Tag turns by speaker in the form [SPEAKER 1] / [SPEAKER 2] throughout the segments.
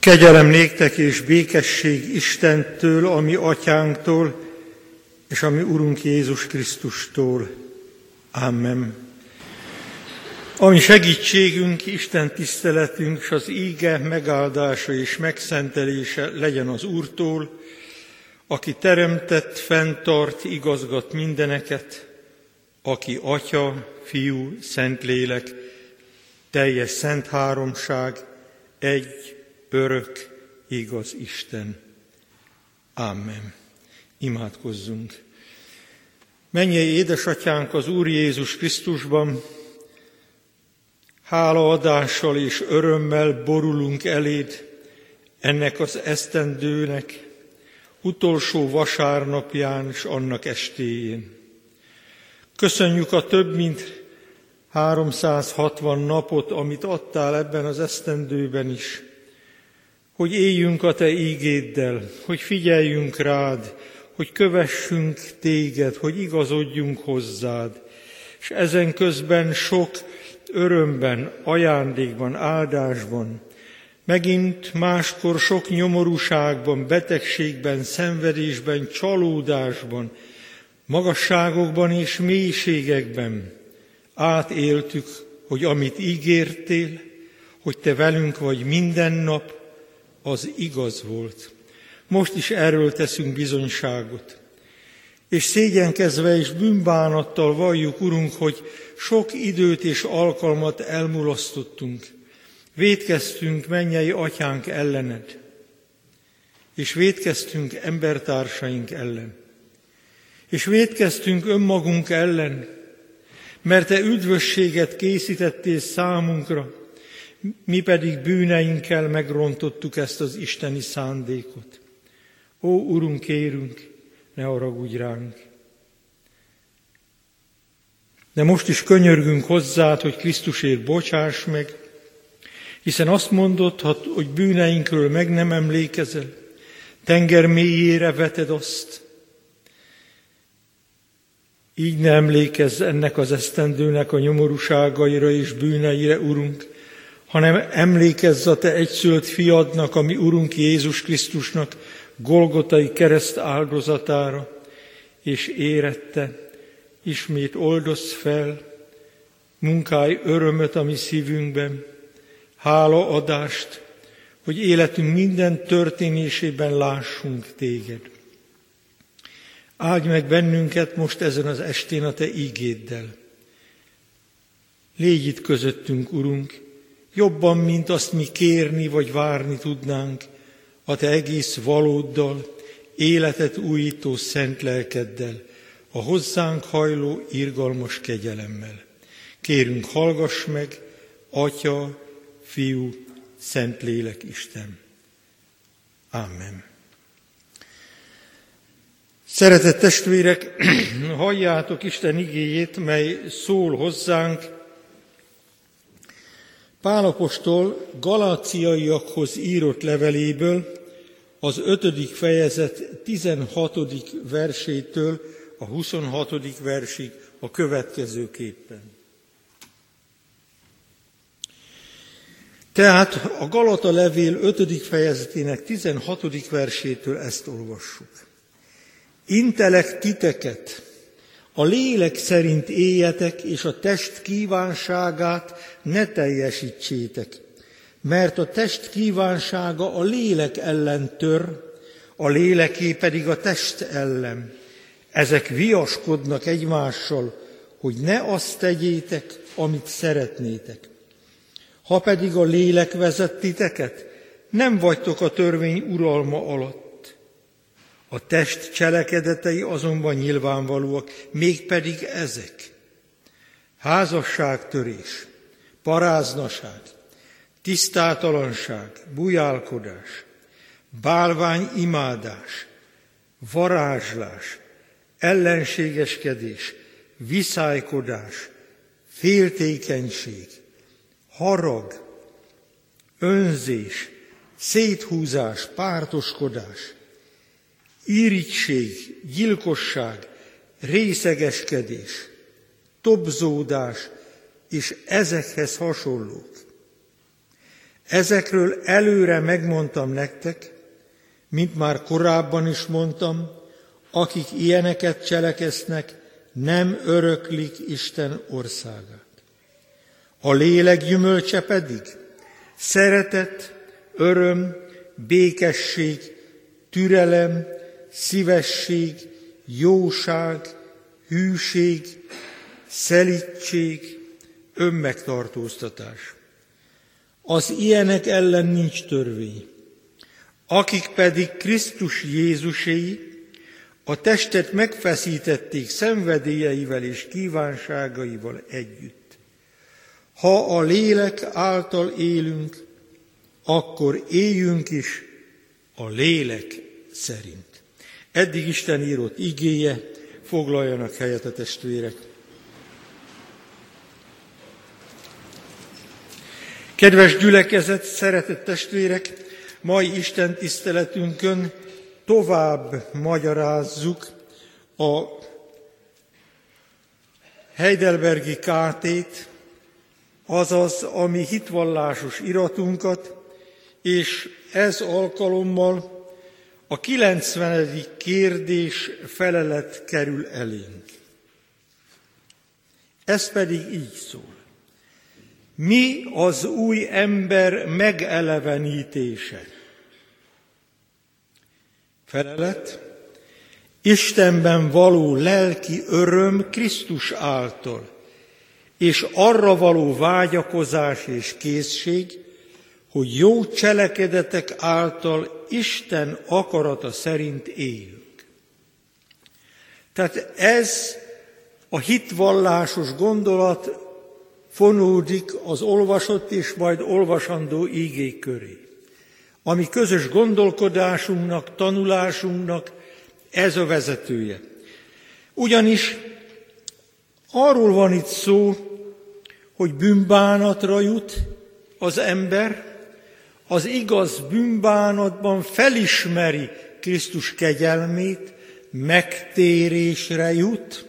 [SPEAKER 1] Kegyelem néktek és békesség Istentől, ami atyánktól, és ami Urunk Jézus Krisztustól. Amen. Ami segítségünk, Isten tiszteletünk, és az íge megáldása és megszentelése legyen az Úrtól, aki teremtett, fenntart, igazgat mindeneket, aki Atya, Fiú, Szentlélek, teljes szent háromság, egy, örök, igaz Isten. Amen. Imádkozzunk. Menjél édesatyánk az Úr Jézus Krisztusban, hálaadással és örömmel borulunk eléd ennek az esztendőnek, utolsó vasárnapján és annak estéjén. Köszönjük a több mint 360 napot, amit adtál ebben az esztendőben is, hogy éljünk a Te ígéddel, hogy figyeljünk rád, hogy kövessünk Téged, hogy igazodjunk hozzád, és ezen közben sok örömben, ajándékban, áldásban, megint máskor sok nyomorúságban, betegségben, szenvedésben, csalódásban, magasságokban és mélységekben átéltük, hogy amit ígértél, hogy te velünk vagy minden nap, az igaz volt. Most is erről teszünk bizonyságot. És szégyenkezve és bűnbánattal valljuk, Urunk, hogy sok időt és alkalmat elmulasztottunk. Védkeztünk mennyei atyánk ellened, és védkeztünk embertársaink ellen. És védkeztünk önmagunk ellen, mert Te üdvösséget készítettél számunkra, mi pedig bűneinkkel megrontottuk ezt az isteni szándékot. Ó, Urunk, kérünk, ne haragudj ránk. De most is könyörgünk hozzád, hogy Krisztusért bocsáss meg, hiszen azt mondod, hogy bűneinkről meg nem emlékezel, tenger mélyére veted azt. Így ne emlékezz ennek az esztendőnek a nyomorúságaira és bűneire, Urunk, hanem emlékezz a Te egyszült fiadnak, ami Urunk Jézus Krisztusnak Golgotai kereszt áldozatára, és érette, ismét oldozz fel, munkálj örömöt a mi szívünkben, hálaadást, hogy életünk minden történésében lássunk téged. Áldj meg bennünket most ezen az estén a Te ígéddel. Légy itt közöttünk, Urunk, jobban, mint azt mi kérni vagy várni tudnánk, a Te egész valóddal, életet újító szent lelkeddel, a hozzánk hajló irgalmas kegyelemmel. Kérünk, hallgass meg, Atya, Fiú, Szentlélek Isten. Amen. Szeretett testvérek, halljátok Isten igéjét, mely szól hozzánk, Pálapostól galáciaiakhoz írott leveléből, az ötödik fejezet 16. versétől a 26. versig a következőképpen. Tehát a Galata levél 5. fejezetének 16. versétől ezt olvassuk. Intelek titeket, a lélek szerint éljetek, és a test kívánságát ne teljesítsétek, mert a test kívánsága a lélek ellen tör, a léleké pedig a test ellen. Ezek viaskodnak egymással, hogy ne azt tegyétek, amit szeretnétek. Ha pedig a lélek vezet titeket, nem vagytok a törvény uralma alatt. A test cselekedetei azonban nyilvánvalóak, mégpedig ezek. Házasságtörés, paráznaság, tisztátalanság, bujálkodás, bálvány imádás, varázslás, ellenségeskedés, viszálykodás, féltékenység, harag, önzés, széthúzás, pártoskodás, írigység, gyilkosság, részegeskedés, tobzódás és ezekhez hasonlók. Ezekről előre megmondtam nektek, mint már korábban is mondtam, akik ilyeneket cselekesznek, nem öröklik Isten országát. A lélek gyümölcse pedig szeretet, öröm, békesség, türelem, szívesség, jóság, hűség, szelítség, önmegtartóztatás. Az ilyenek ellen nincs törvény. Akik pedig Krisztus Jézuséi, a testet megfeszítették szenvedélyeivel és kívánságaival együtt. Ha a lélek által élünk, akkor éljünk is a lélek szerint. Eddig Isten írott igéje, foglaljanak helyet a testvérek. Kedves gyülekezet, szeretett testvérek, mai Isten tiszteletünkön tovább magyarázzuk a Heidelbergi kártét, azaz a mi hitvallásos iratunkat, és ez alkalommal a 90. kérdés felelet kerül elénk. Ez pedig így szól. Mi az új ember megelevenítése? Felelet, Istenben való lelki öröm Krisztus által, és arra való vágyakozás és készség, hogy jó cselekedetek által Isten akarata szerint éljünk. Tehát ez a hitvallásos gondolat fonódik az olvasott és majd olvasandó ígék köré. Ami közös gondolkodásunknak, tanulásunknak ez a vezetője. Ugyanis arról van itt szó, hogy bűnbánatra jut az ember, az igaz bűnbánatban felismeri Krisztus kegyelmét, megtérésre jut,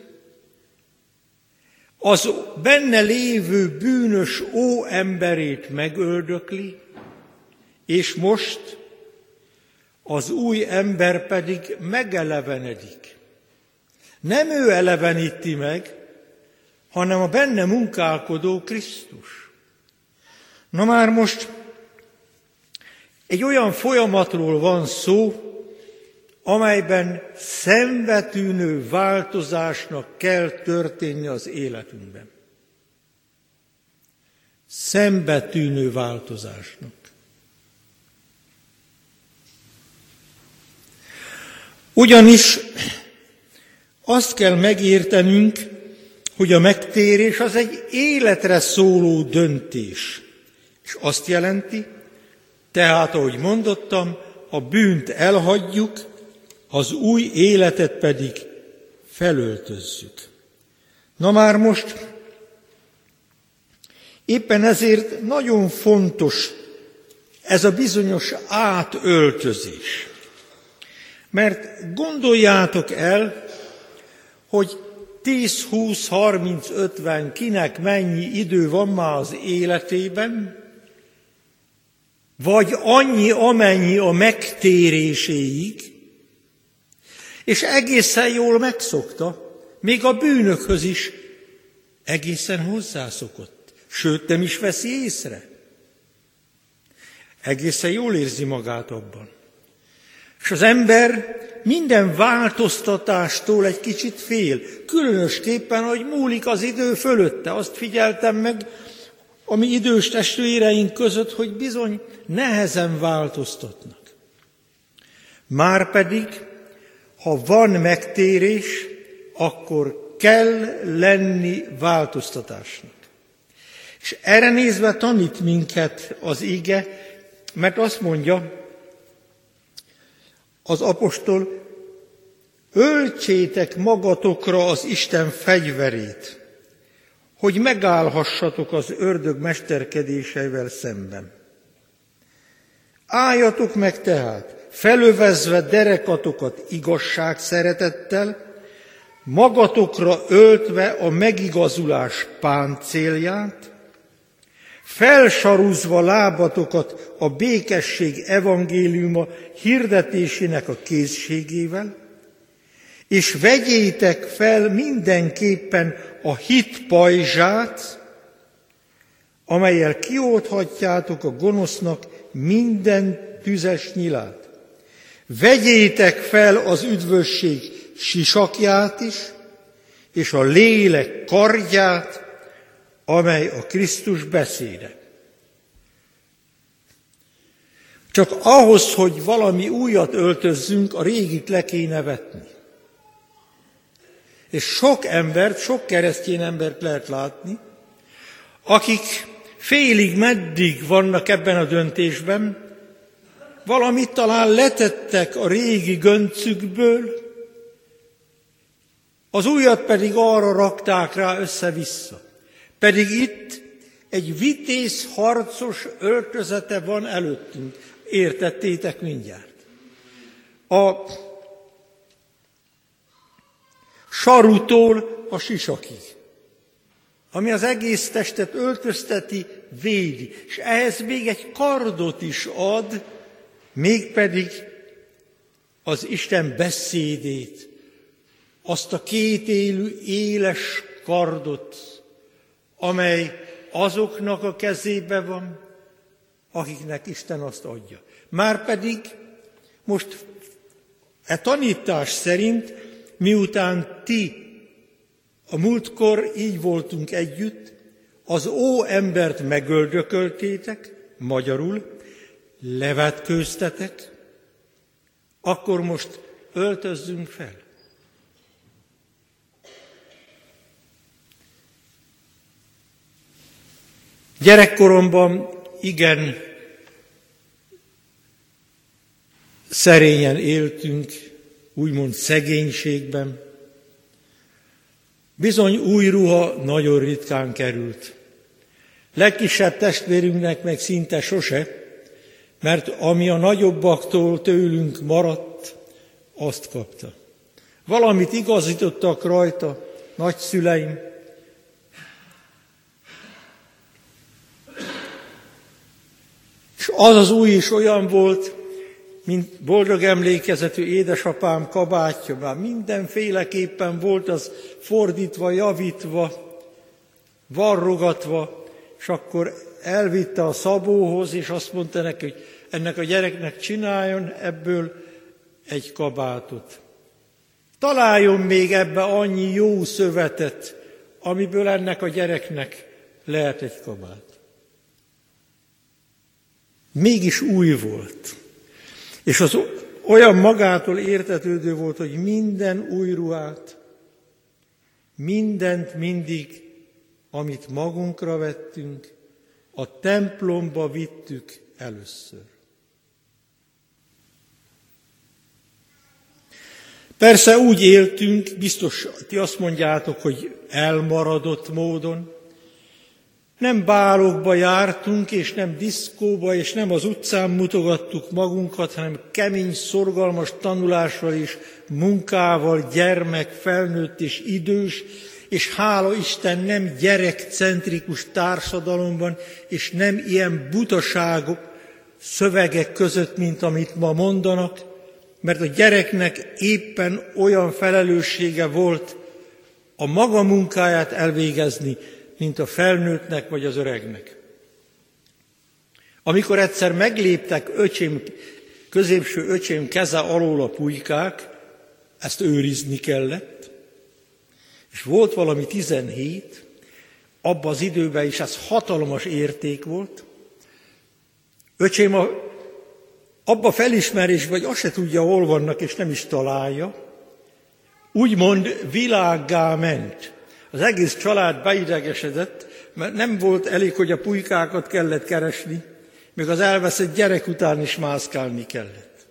[SPEAKER 1] az benne lévő bűnös ó emberét megöldökli, és most az új ember pedig megelevenedik. Nem ő eleveníti meg, hanem a benne munkálkodó Krisztus. Na már most egy olyan folyamatról van szó, amelyben szembetűnő változásnak kell történni az életünkben. Szembetűnő változásnak. Ugyanis azt kell megértenünk, hogy a megtérés az egy életre szóló döntés. És azt jelenti, tehát, ahogy mondottam, a bűnt elhagyjuk, az új életet pedig felöltözzük. Na már most éppen ezért nagyon fontos ez a bizonyos átöltözés. Mert gondoljátok el, hogy 10, 20, 30, 50, kinek mennyi idő van már az életében, vagy annyi, amennyi a megtéréséig, és egészen jól megszokta, még a bűnökhöz is egészen hozzászokott, sőt nem is veszi észre. Egészen jól érzi magát abban. És az ember minden változtatástól egy kicsit fél, különösképpen, hogy múlik az idő fölötte. Azt figyeltem meg a mi idős testvéreink között, hogy bizony nehezen változtatnak. Márpedig, ha van megtérés, akkor kell lenni változtatásnak. És erre nézve tanít minket az ige, mert azt mondja, az apostol, öltsétek magatokra az Isten fegyverét, hogy megállhassatok az ördög mesterkedéseivel szemben. Álljatok meg tehát, felövezve derekatokat igazság szeretettel, magatokra öltve a megigazulás páncélját, felsarúzva lábatokat a békesség evangéliuma hirdetésének a készségével, és vegyétek fel mindenképpen a hit pajzsát, amelyel kiolthatjátok a gonosznak minden tüzes nyilát. Vegyétek fel az üdvösség sisakját is, és a lélek kardját, amely a Krisztus beszéde. Csak ahhoz, hogy valami újat öltözzünk, a régit le kéne vetni. És sok embert, sok keresztény embert lehet látni, akik félig meddig vannak ebben a döntésben, valamit talán letettek a régi göncükből, az újat pedig arra rakták rá össze-vissza. Pedig itt egy vitéz harcos öltözete van előttünk. Értettétek mindjárt. A sarutól a sisakig, ami az egész testet öltözteti, védi, és ehhez még egy kardot is ad, mégpedig az Isten beszédét, azt a kétélű éles kardot, amely azoknak a kezébe van, akiknek Isten azt adja. Márpedig most e tanítás szerint, miután ti a múltkor így voltunk együtt, az ó embert megöldököltétek, magyarul, levetkőztetek, akkor most öltözzünk fel. Gyerekkoromban igen szerényen éltünk, úgymond szegénységben. Bizony új ruha nagyon ritkán került. Legkisebb testvérünknek meg szinte sose, mert ami a nagyobbaktól tőlünk maradt, azt kapta. Valamit igazítottak rajta nagyszüleim, És az az új is olyan volt, mint boldog emlékezetű édesapám kabátja, már mindenféleképpen volt az fordítva, javítva, varrogatva, és akkor elvitte a szabóhoz, és azt mondta neki, hogy ennek a gyereknek csináljon ebből egy kabátot. Találjon még ebbe annyi jó szövetet, amiből ennek a gyereknek lehet egy kabát. Mégis új volt. És az olyan magától értetődő volt, hogy minden új ruhát, mindent mindig, amit magunkra vettünk, a templomba vittük először. Persze úgy éltünk, biztos ti azt mondjátok, hogy elmaradott módon, nem bálokba jártunk, és nem diszkóba, és nem az utcán mutogattuk magunkat, hanem kemény, szorgalmas tanulással és munkával, gyermek, felnőtt és idős, és hála Isten nem gyerekcentrikus társadalomban, és nem ilyen butaságok, szövegek között, mint amit ma mondanak, mert a gyereknek éppen olyan felelőssége volt a maga munkáját elvégezni, mint a felnőttnek vagy az öregnek. Amikor egyszer megléptek öcsém, középső öcsém keze alól a pulykák, ezt őrizni kellett, és volt valami 17, abba az időben is ez hatalmas érték volt. Öcsém a, abba felismerés, vagy azt se tudja, hol vannak, és nem is találja, úgymond világgá ment. Az egész család beidegesedett, mert nem volt elég, hogy a pulykákat kellett keresni, még az elveszett gyerek után is mászkálni kellett.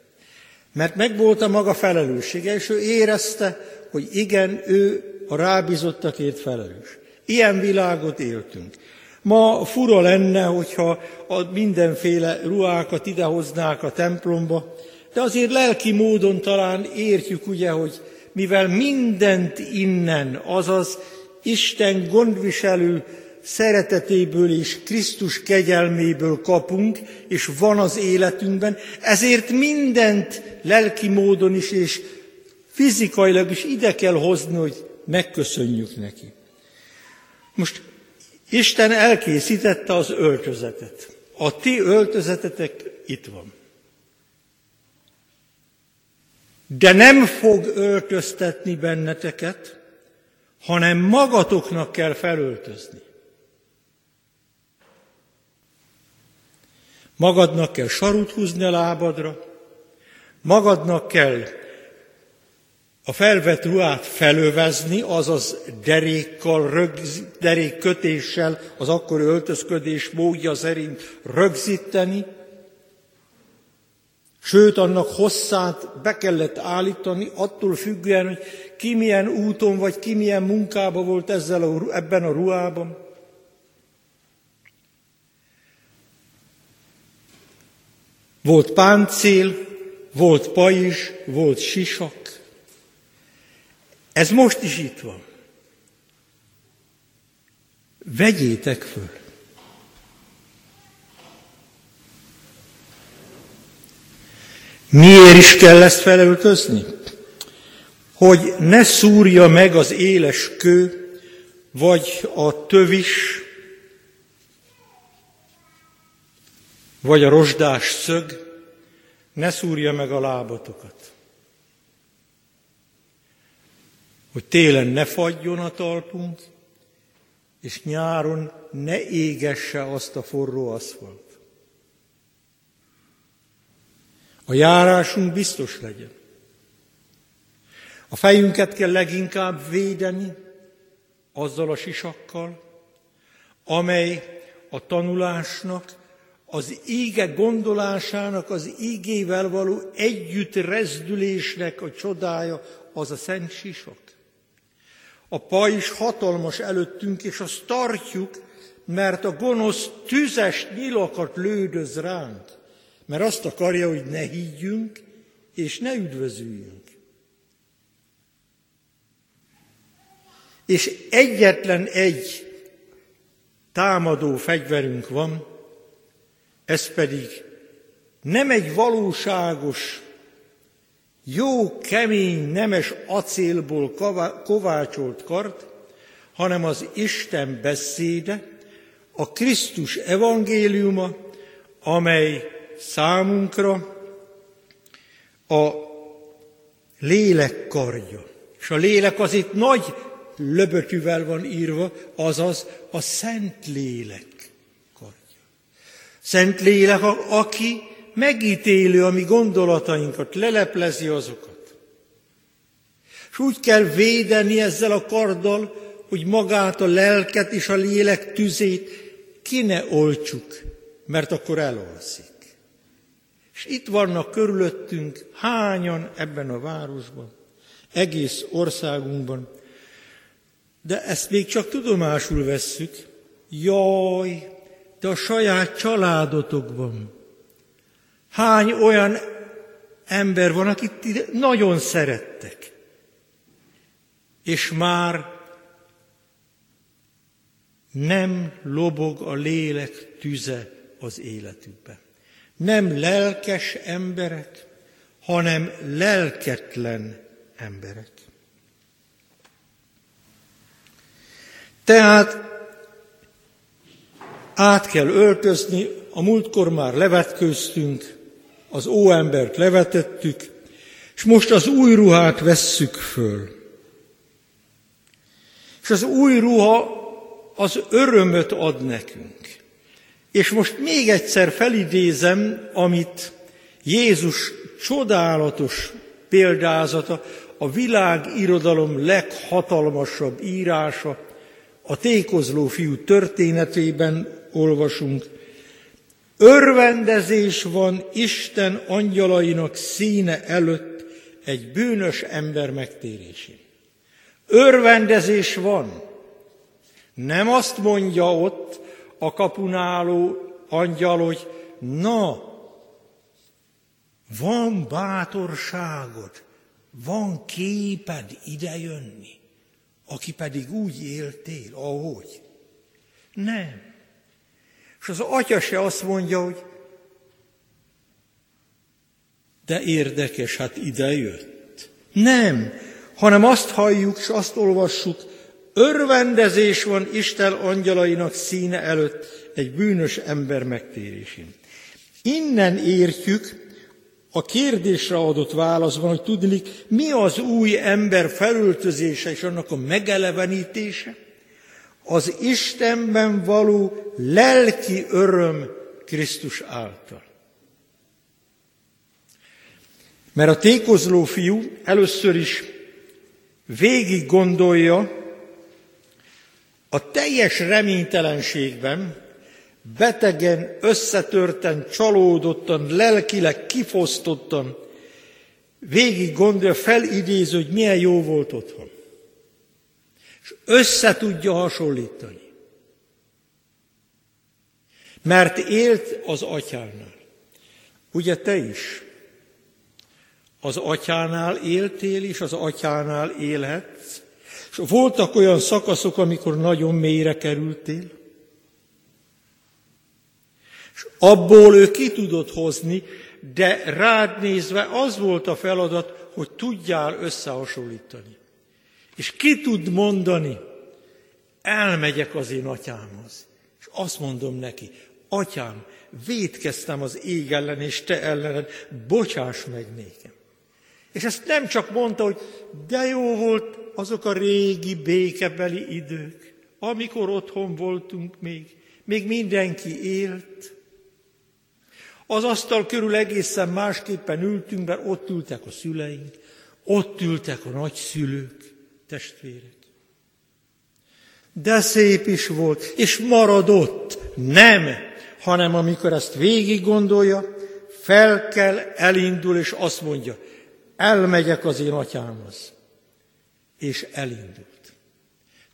[SPEAKER 1] Mert megvolt a maga felelőssége, és ő érezte, hogy igen, ő a rábízottakért felelős. Ilyen világot éltünk. Ma fura lenne, hogyha a mindenféle ruhákat idehoznák a templomba, de azért lelki módon talán értjük ugye, hogy mivel mindent innen, azaz Isten gondviselő szeretetéből és Krisztus kegyelméből kapunk, és van az életünkben, ezért mindent lelki módon is és fizikailag is ide kell hozni, hogy megköszönjük neki. Most Isten elkészítette az öltözetet. A ti öltözetetek itt van. De nem fog öltöztetni benneteket, hanem magatoknak kell felöltözni. Magadnak kell sarut húzni a lábadra, magadnak kell a felvett ruhát felövezni, azaz derékkal, rögz, derékkötéssel, az akkori öltözködés módja szerint rögzíteni, Sőt, annak hosszát be kellett állítani, attól függően, hogy ki milyen úton vagy ki milyen munkában volt ezzel a, ebben a ruhában. Volt páncél, volt pajzs, volt sisak. Ez most is itt van. Vegyétek föl. Miért is kell ezt felöltözni? Hogy ne szúrja meg az éles kő, vagy a tövis, vagy a rozsdás szög, ne szúrja meg a lábatokat. Hogy télen ne fagyjon a talpunk, és nyáron ne égesse azt a forró aszfalt. A járásunk biztos legyen. A fejünket kell leginkább védeni azzal a sisakkal, amely a tanulásnak, az íge gondolásának, az ígével való együtt rezdülésnek a csodája, az a szent sisak. A pajzs hatalmas előttünk, és azt tartjuk, mert a gonosz tüzes nyilakat lődöz ránk mert azt akarja, hogy ne higgyünk, és ne üdvözüljünk. És egyetlen egy támadó fegyverünk van, ez pedig nem egy valóságos, jó, kemény, nemes acélból kovácsolt kard, hanem az Isten beszéde, a Krisztus evangéliuma, amely számunkra a lélek kardja. És a lélek az itt nagy löbötűvel van írva, azaz a Szent Lélek kardja. Szent Lélek, aki megítélő a mi gondolatainkat, leleplezi azokat. És úgy kell védeni ezzel a karddal, hogy magát a lelket és a lélek tüzét ki ne olcsuk, mert akkor elolszik. És itt vannak körülöttünk hányan ebben a városban, egész országunkban, de ezt még csak tudomásul vesszük. Jaj, de a saját családotokban. Hány olyan ember van, akit nagyon szerettek, és már nem lobog a lélek tüze az életükben nem lelkes emberek, hanem lelketlen emberek. Tehát át kell öltözni, a múltkor már levetkőztünk, az óembert levetettük, és most az új ruhát vesszük föl. És az új ruha az örömöt ad nekünk. És most még egyszer felidézem, amit Jézus csodálatos példázata, a világirodalom leghatalmasabb írása, a tékozló fiú történetében olvasunk. Örvendezés van Isten angyalainak színe előtt egy bűnös ember megtérésén. Örvendezés van. Nem azt mondja ott, a kapunáló angyal, hogy na, van bátorságod, van képed idejönni, aki pedig úgy éltél, ahogy. Nem. És az atya se azt mondja, hogy de érdekes, hát ide jött. Nem, hanem azt halljuk, és azt olvassuk, örvendezés van Isten angyalainak színe előtt egy bűnös ember megtérésén. Innen értjük a kérdésre adott válaszban, hogy tudni, mi az új ember felöltözése és annak a megelevenítése? Az Istenben való lelki öröm Krisztus által. Mert a tékozló fiú először is végig gondolja a teljes reménytelenségben, betegen, összetörten, csalódottan, lelkileg kifosztottan, végig gondolja, felidéző, hogy milyen jó volt otthon. És össze tudja hasonlítani. Mert élt az atyánál. Ugye te is? Az atyánál éltél, és az atyánál élhetsz. És voltak olyan szakaszok, amikor nagyon mélyre kerültél. És abból ő ki tudott hozni, de rád nézve az volt a feladat, hogy tudjál összehasonlítani. És ki tud mondani, elmegyek az én atyámhoz. És azt mondom neki, atyám, védkeztem az ég ellen és te ellened, bocsáss meg nékem. És ezt nem csak mondta, hogy de jó volt azok a régi békebeli idők, amikor otthon voltunk még, még mindenki élt. Az asztal körül egészen másképpen ültünk, mert ott ültek a szüleink, ott ültek a nagyszülők, testvérek. De szép is volt, és maradott. Nem, hanem amikor ezt végig gondolja, fel kell, elindul, és azt mondja, elmegyek az én atyámhoz. És elindult.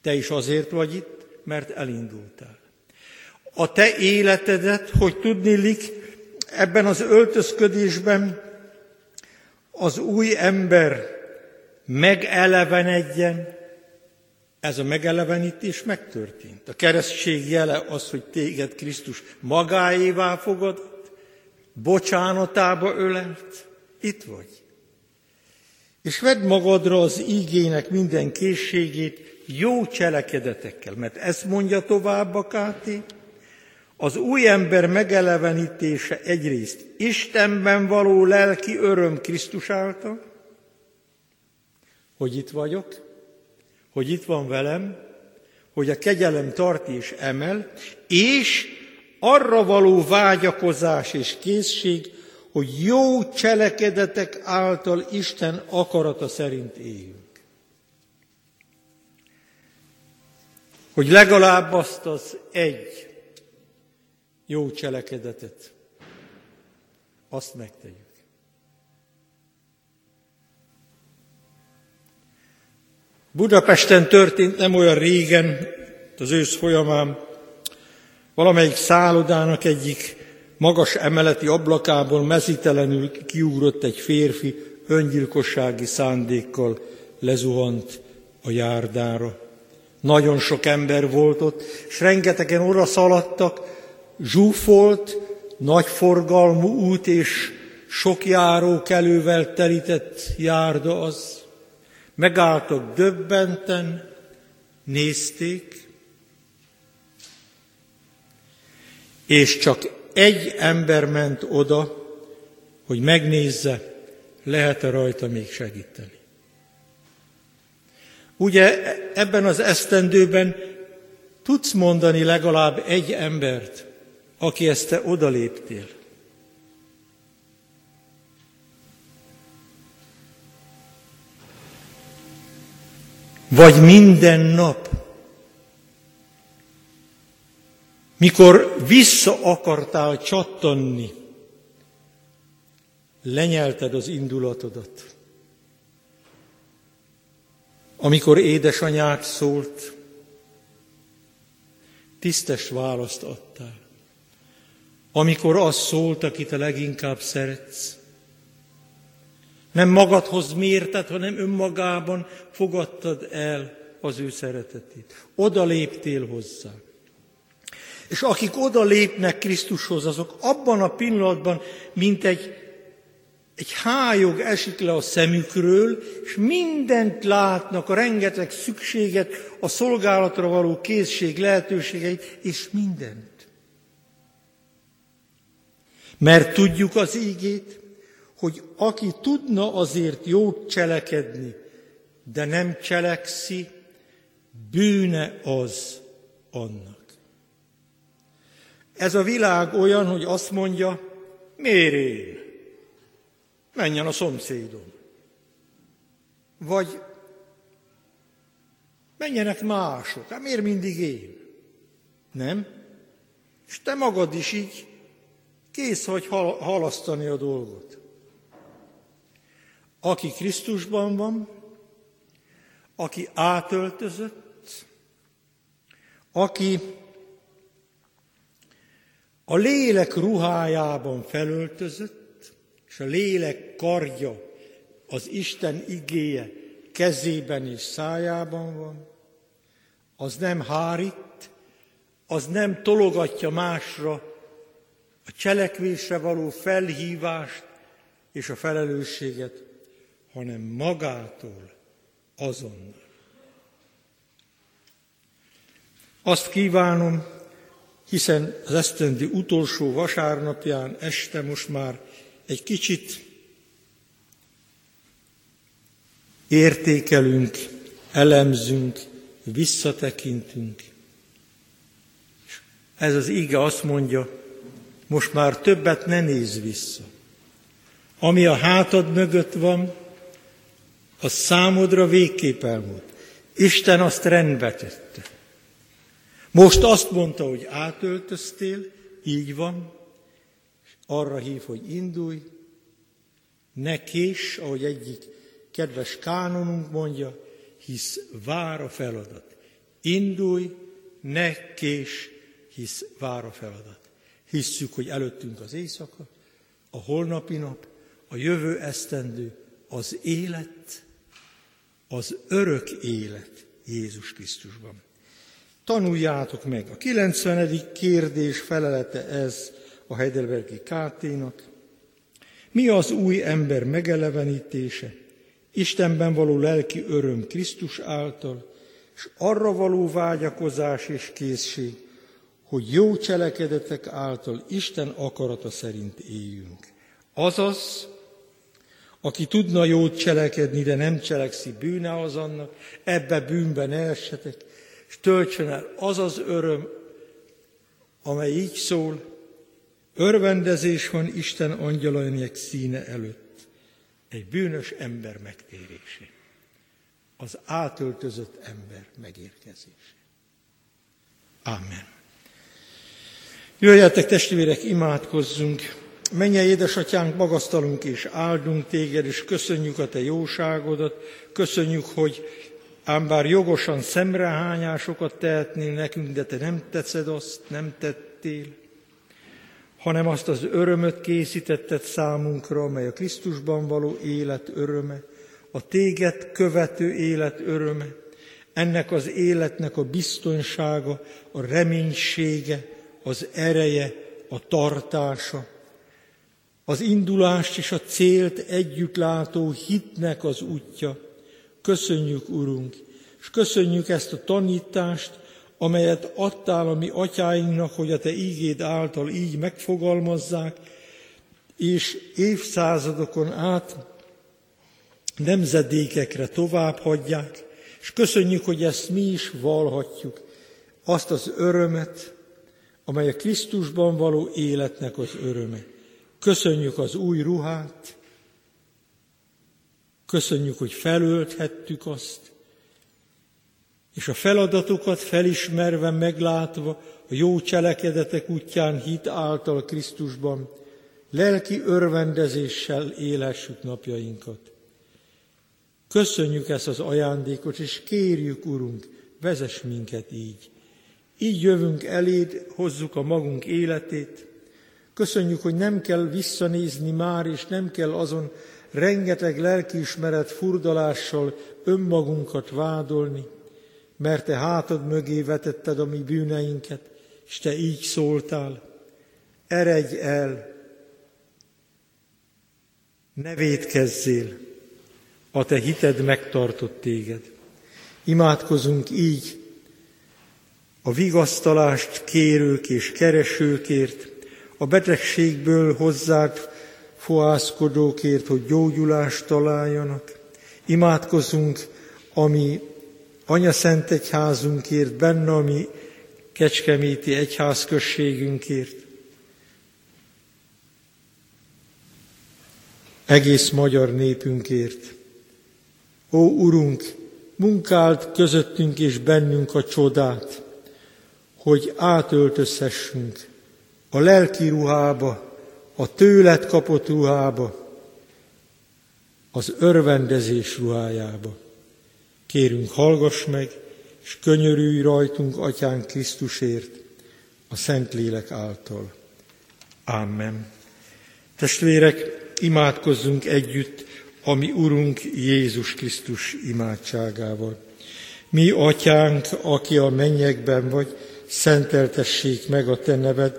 [SPEAKER 1] Te is azért vagy itt, mert elindultál. A te életedet, hogy tudnélik, ebben az öltözködésben az új ember megelevenedjen, ez a megelevenítés megtörtént. A keresztség jele az, hogy téged Krisztus magáévá fogadott, bocsánatába ölelt, itt vagy. És vedd magadra az ígének minden készségét jó cselekedetekkel, mert ezt mondja tovább a Káté, az új ember megelevenítése egyrészt Istenben való lelki öröm Krisztus által, hogy itt vagyok, hogy itt van velem, hogy a kegyelem tart és emel, és arra való vágyakozás és készség, hogy jó cselekedetek által Isten akarata szerint éljünk. Hogy legalább azt az egy jó cselekedetet, azt megtegyük. Budapesten történt nem olyan régen, az ősz folyamán, valamelyik szállodának egyik magas emeleti ablakából mezitelenül kiugrott egy férfi, öngyilkossági szándékkal lezuhant a járdára. Nagyon sok ember volt ott, és rengetegen oda szaladtak, zsúfolt, nagyforgalmú út és sok járókelővel telített járda az. Megálltak döbbenten, nézték, és csak egy ember ment oda, hogy megnézze, lehet-e rajta még segíteni. Ugye ebben az esztendőben tudsz mondani legalább egy embert, aki ezt te odaléptél. Vagy minden nap, mikor vissza akartál csattanni, lenyelted az indulatodat. Amikor édesanyád szólt, tisztes választ adtál. Amikor az szólt, akit a leginkább szeretsz, nem magadhoz mérted, hanem önmagában fogadtad el az ő szeretetét. Oda léptél hozzá. És akik oda lépnek Krisztushoz, azok abban a pillanatban, mint egy, egy hájog esik le a szemükről, és mindent látnak, a rengeteg szükséget, a szolgálatra való készség lehetőségeit, és mindent. Mert tudjuk az ígét, hogy aki tudna azért jót cselekedni, de nem cselekszi, bűne az annak. Ez a világ olyan, hogy azt mondja, miért én? Menjen a szomszédom. Vagy menjenek mások. Hát miért mindig én? Nem? És te magad is így kész vagy halasztani a dolgot. Aki Krisztusban van, aki átöltözött, aki a lélek ruhájában felöltözött, és a lélek kardja, az Isten igéje kezében és szájában van, az nem hárít, az nem tologatja másra a cselekvésre való felhívást és a felelősséget, hanem magától azonnal. Azt kívánom, hiszen az esztendi utolsó vasárnapján este most már egy kicsit értékelünk, elemzünk, visszatekintünk. Ez az ige azt mondja, most már többet ne nézz vissza. Ami a hátad mögött van, az számodra végképp elmúlt. Isten azt rendbe tette. Most azt mondta, hogy átöltöztél, így van, arra hív, hogy indulj, ne kés, ahogy egyik kedves kánonunk mondja, hisz vár a feladat. Indulj, ne kés, hisz vár a feladat. Hisszük, hogy előttünk az éjszaka, a holnapi nap, a jövő esztendő, az élet, az örök élet Jézus Krisztusban. Tanuljátok meg. A 90. kérdés felelete ez a Heidelbergi KT-nak. Mi az új ember megelevenítése? Istenben való lelki öröm Krisztus által, és arra való vágyakozás és készség, hogy jó cselekedetek által Isten akarata szerint éljünk. Azaz, aki tudna jót cselekedni, de nem cselekszi, bűne az annak, ebbe bűnben elsetek, és töltsön el az az öröm, amely így szól, örvendezés van Isten angyalainek színe előtt, egy bűnös ember megtérésé, az átöltözött ember megérkezése. Amen. Jöjjetek testvérek, imádkozzunk! Menje édesatyánk, magasztalunk és áldunk téged, és köszönjük a te jóságodat, köszönjük, hogy ám bár jogosan szemrehányásokat tehetnél nekünk, de te nem tetszed azt, nem tettél, hanem azt az örömöt készítetted számunkra, amely a Krisztusban való élet öröme, a téged követő élet öröme, ennek az életnek a biztonsága, a reménysége, az ereje, a tartása, az indulást és a célt együtt látó hitnek az útja. Köszönjük, Urunk, és köszönjük ezt a tanítást, amelyet adtál a mi atyáinknak, hogy a Te ígéd által így megfogalmazzák, és évszázadokon át nemzedékekre tovább hagyják, és köszönjük, hogy ezt mi is valhatjuk, azt az örömet, amely a Krisztusban való életnek az öröme. Köszönjük az új ruhát, köszönjük, hogy felölthettük azt, és a feladatokat felismerve, meglátva, a jó cselekedetek útján hit által Krisztusban, lelki örvendezéssel élessük napjainkat. Köszönjük ezt az ajándékot, és kérjük, Urunk, vezess minket így. Így jövünk eléd, hozzuk a magunk életét, Köszönjük, hogy nem kell visszanézni már, és nem kell azon rengeteg lelkiismeret furdalással önmagunkat vádolni, mert te hátad mögé vetetted a mi bűneinket, és te így szóltál, eredj el, ne védkezzél, a te hited megtartott téged. Imádkozunk így a vigasztalást kérők és keresőkért, a betegségből hozzád fohászkodókért, hogy gyógyulást találjanak. Imádkozunk, ami Anya Szent Egyházunkért, benne a Kecskeméti egyházközségünkért, egész magyar népünkért. Ó, Urunk, munkált közöttünk és bennünk a csodát, hogy átöltözhessünk a lelki ruhába, a tőlet kapott ruhába, az örvendezés ruhájába. Kérünk, hallgass meg, és könyörülj rajtunk, Atyánk Krisztusért, a Szentlélek által. Amen. Testvérek, imádkozzunk együtt a mi Urunk Jézus Krisztus imádságával. Mi, Atyánk, aki a mennyekben vagy, szenteltessék meg a Te neved,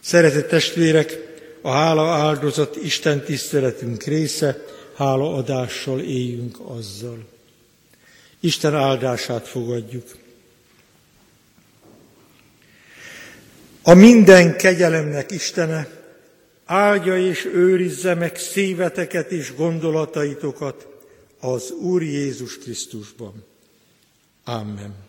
[SPEAKER 1] Szeretett testvérek, a hála áldozat Isten tiszteletünk része, hálaadással éljünk azzal. Isten áldását fogadjuk. A minden kegyelemnek Istene áldja és őrizze meg szíveteket és gondolataitokat az Úr Jézus Krisztusban. Amen.